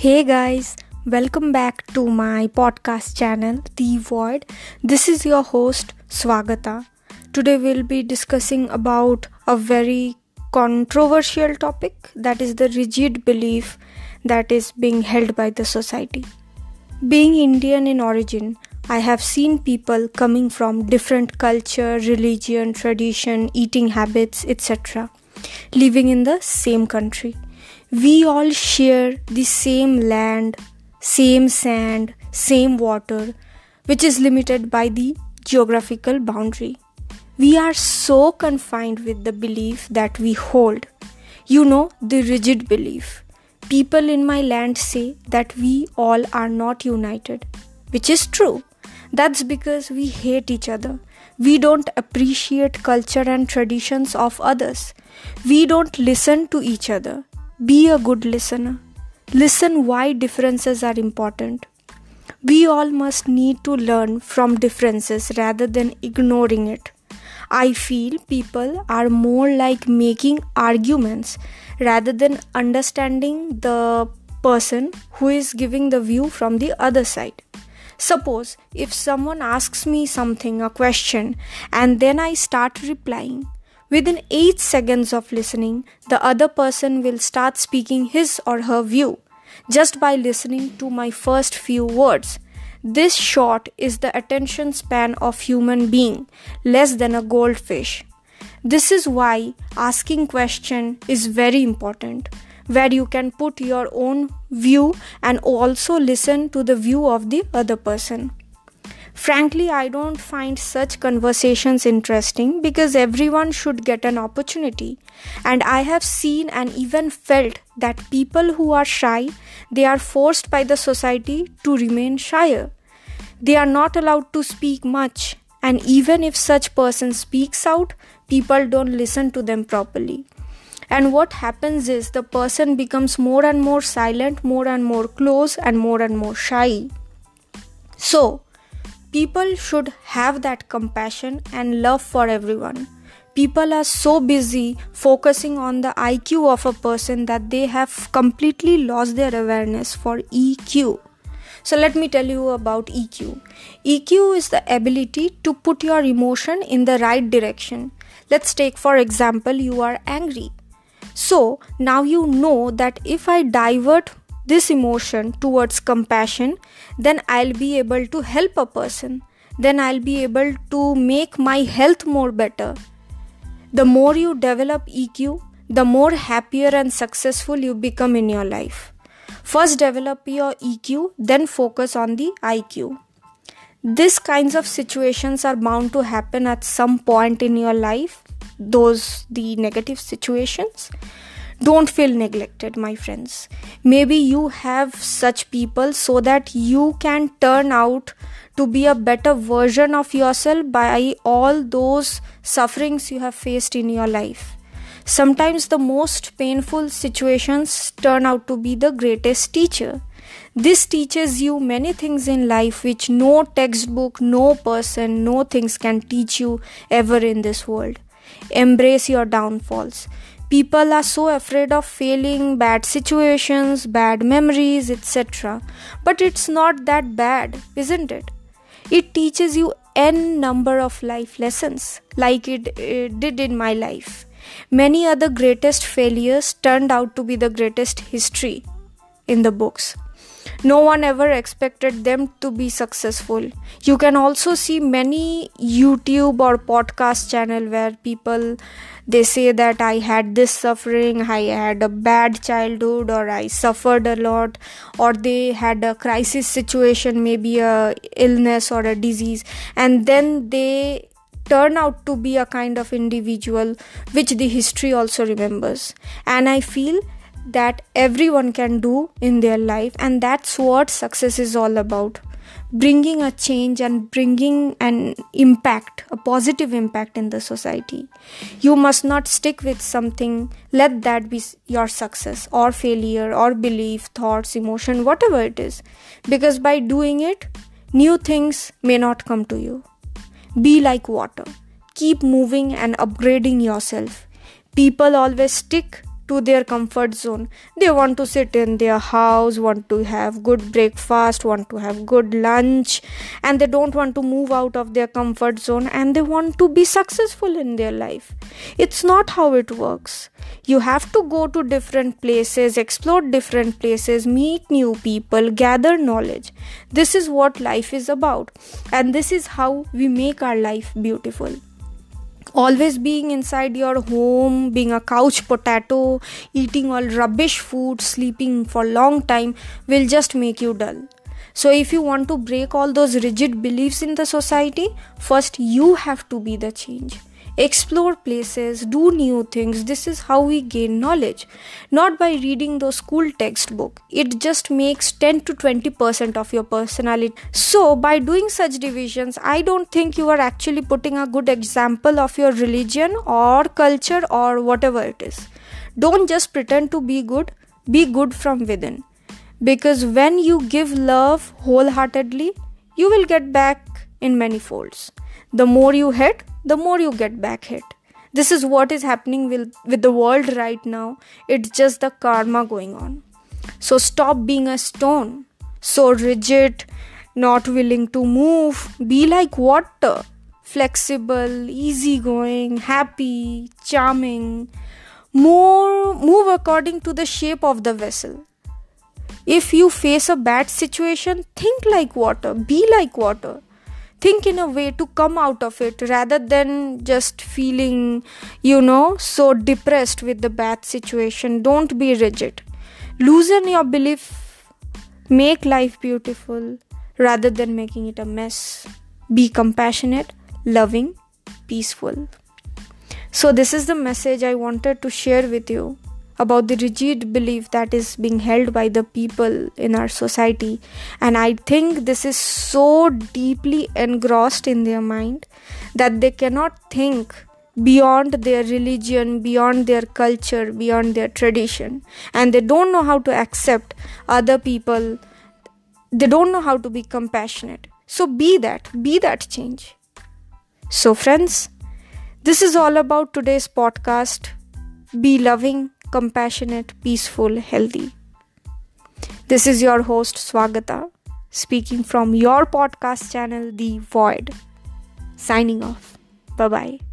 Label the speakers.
Speaker 1: Hey guys, welcome back to my podcast channel, The Void. This is your host, Swagata. Today we'll be discussing about a very controversial topic that is the rigid belief that is being held by the society. Being Indian in origin, I have seen people coming from different culture, religion, tradition, eating habits, etc., living in the same country we all share the same land, same sand, same water, which is limited by the geographical boundary. We are so confined with the belief that we hold. You know, the rigid belief. People in my land say that we all are not united, which is true. That's because we hate each other. We don't appreciate culture and traditions of others. We don't listen to each other. Be a good listener. Listen why differences are important. We all must need to learn from differences rather than ignoring it. I feel people are more like making arguments rather than understanding the person who is giving the view from the other side. Suppose if someone asks me something, a question, and then I start replying, Within 8 seconds of listening, the other person will start speaking his or her view just by listening to my first few words. This short is the attention span of human being, less than a goldfish. This is why asking question is very important where you can put your own view and also listen to the view of the other person. Frankly, I don't find such conversations interesting because everyone should get an opportunity. And I have seen and even felt that people who are shy, they are forced by the society to remain shyer. They are not allowed to speak much, and even if such person speaks out, people don't listen to them properly. And what happens is the person becomes more and more silent, more and more close, and more and more shy. So, People should have that compassion and love for everyone. People are so busy focusing on the IQ of a person that they have completely lost their awareness for EQ. So, let me tell you about EQ. EQ is the ability to put your emotion in the right direction. Let's take, for example, you are angry. So, now you know that if I divert this emotion towards compassion, then I'll be able to help a person. Then I'll be able to make my health more better. The more you develop EQ, the more happier and successful you become in your life. First, develop your EQ, then focus on the IQ. These kinds of situations are bound to happen at some point in your life, those the negative situations don't feel neglected, my friends. Maybe you have such people so that you can turn out to be a better version of yourself by all those sufferings you have faced in your life. Sometimes the most painful situations turn out to be the greatest teacher. This teaches you many things in life which no textbook, no person, no things can teach you ever in this world. Embrace your downfalls. People are so afraid of failing, bad situations, bad memories, etc. But it's not that bad, isn't it? It teaches you n number of life lessons, like it, it did in my life. Many other greatest failures turned out to be the greatest history in the books no one ever expected them to be successful. You can also see many youtube or podcast channel where people they say that i had this suffering i had a bad childhood or i suffered a lot or they had a crisis situation maybe a illness or a disease and then they turn out to be a kind of individual which the history also remembers. And i feel that everyone can do in their life and that's what success is all about. Bringing a change and bringing an impact a positive impact in the society. You must not stick with something let that be your success or failure or belief thoughts emotion whatever it is. Because by doing it new things may not come to you. Be like water. Keep moving and upgrading yourself. People always stick to their comfort zone. They want to sit in their house, want to have good breakfast, want to have good lunch, and they don't want to move out of their comfort zone and they want to be successful in their life. It's not how it works. You have to go to different places, explore different places, meet new people, gather knowledge. This is what life is about, and this is how we make our life beautiful always being inside your home being a couch potato eating all rubbish food sleeping for long time will just make you dull. So if you want to break all those rigid beliefs in the society first you have to be the change explore places, do new things. This is how we gain knowledge, not by reading those school textbook. It just makes 10 to 20% of your personality. So, by doing such divisions, I don't think you are actually putting a good example of your religion or culture or whatever it is. Don't just pretend to be good, be good from within. Because when you give love wholeheartedly, you will get back in many folds. The more you hit, the more you get back hit. This is what is happening with, with the world right now. It's just the karma going on. So stop being a stone, so rigid, not willing to move. Be like water, flexible, easygoing, happy, charming. More move according to the shape of the vessel. If you face a bad situation, think like water, be like water think in a way to come out of it rather than just feeling you know so depressed with the bad situation. Don't be rigid. Loosen your belief. Make life beautiful rather than making it a mess. Be compassionate loving peaceful. So this is the message i wanted to share with you about the rigid belief that is being held by the people in our society. And i think this is so deeply engrossed in their mind that they cannot think beyond their religion beyond their culture beyond their tradition. And they don't know how to accept other people. They don't know how to be compassionate. So be that be that change. So friends this is all about today's podcast. Be loving compassionate, peaceful, healthy. This is your host Swagata speaking from your podcast channel, The Void. Signing off. Bye bye.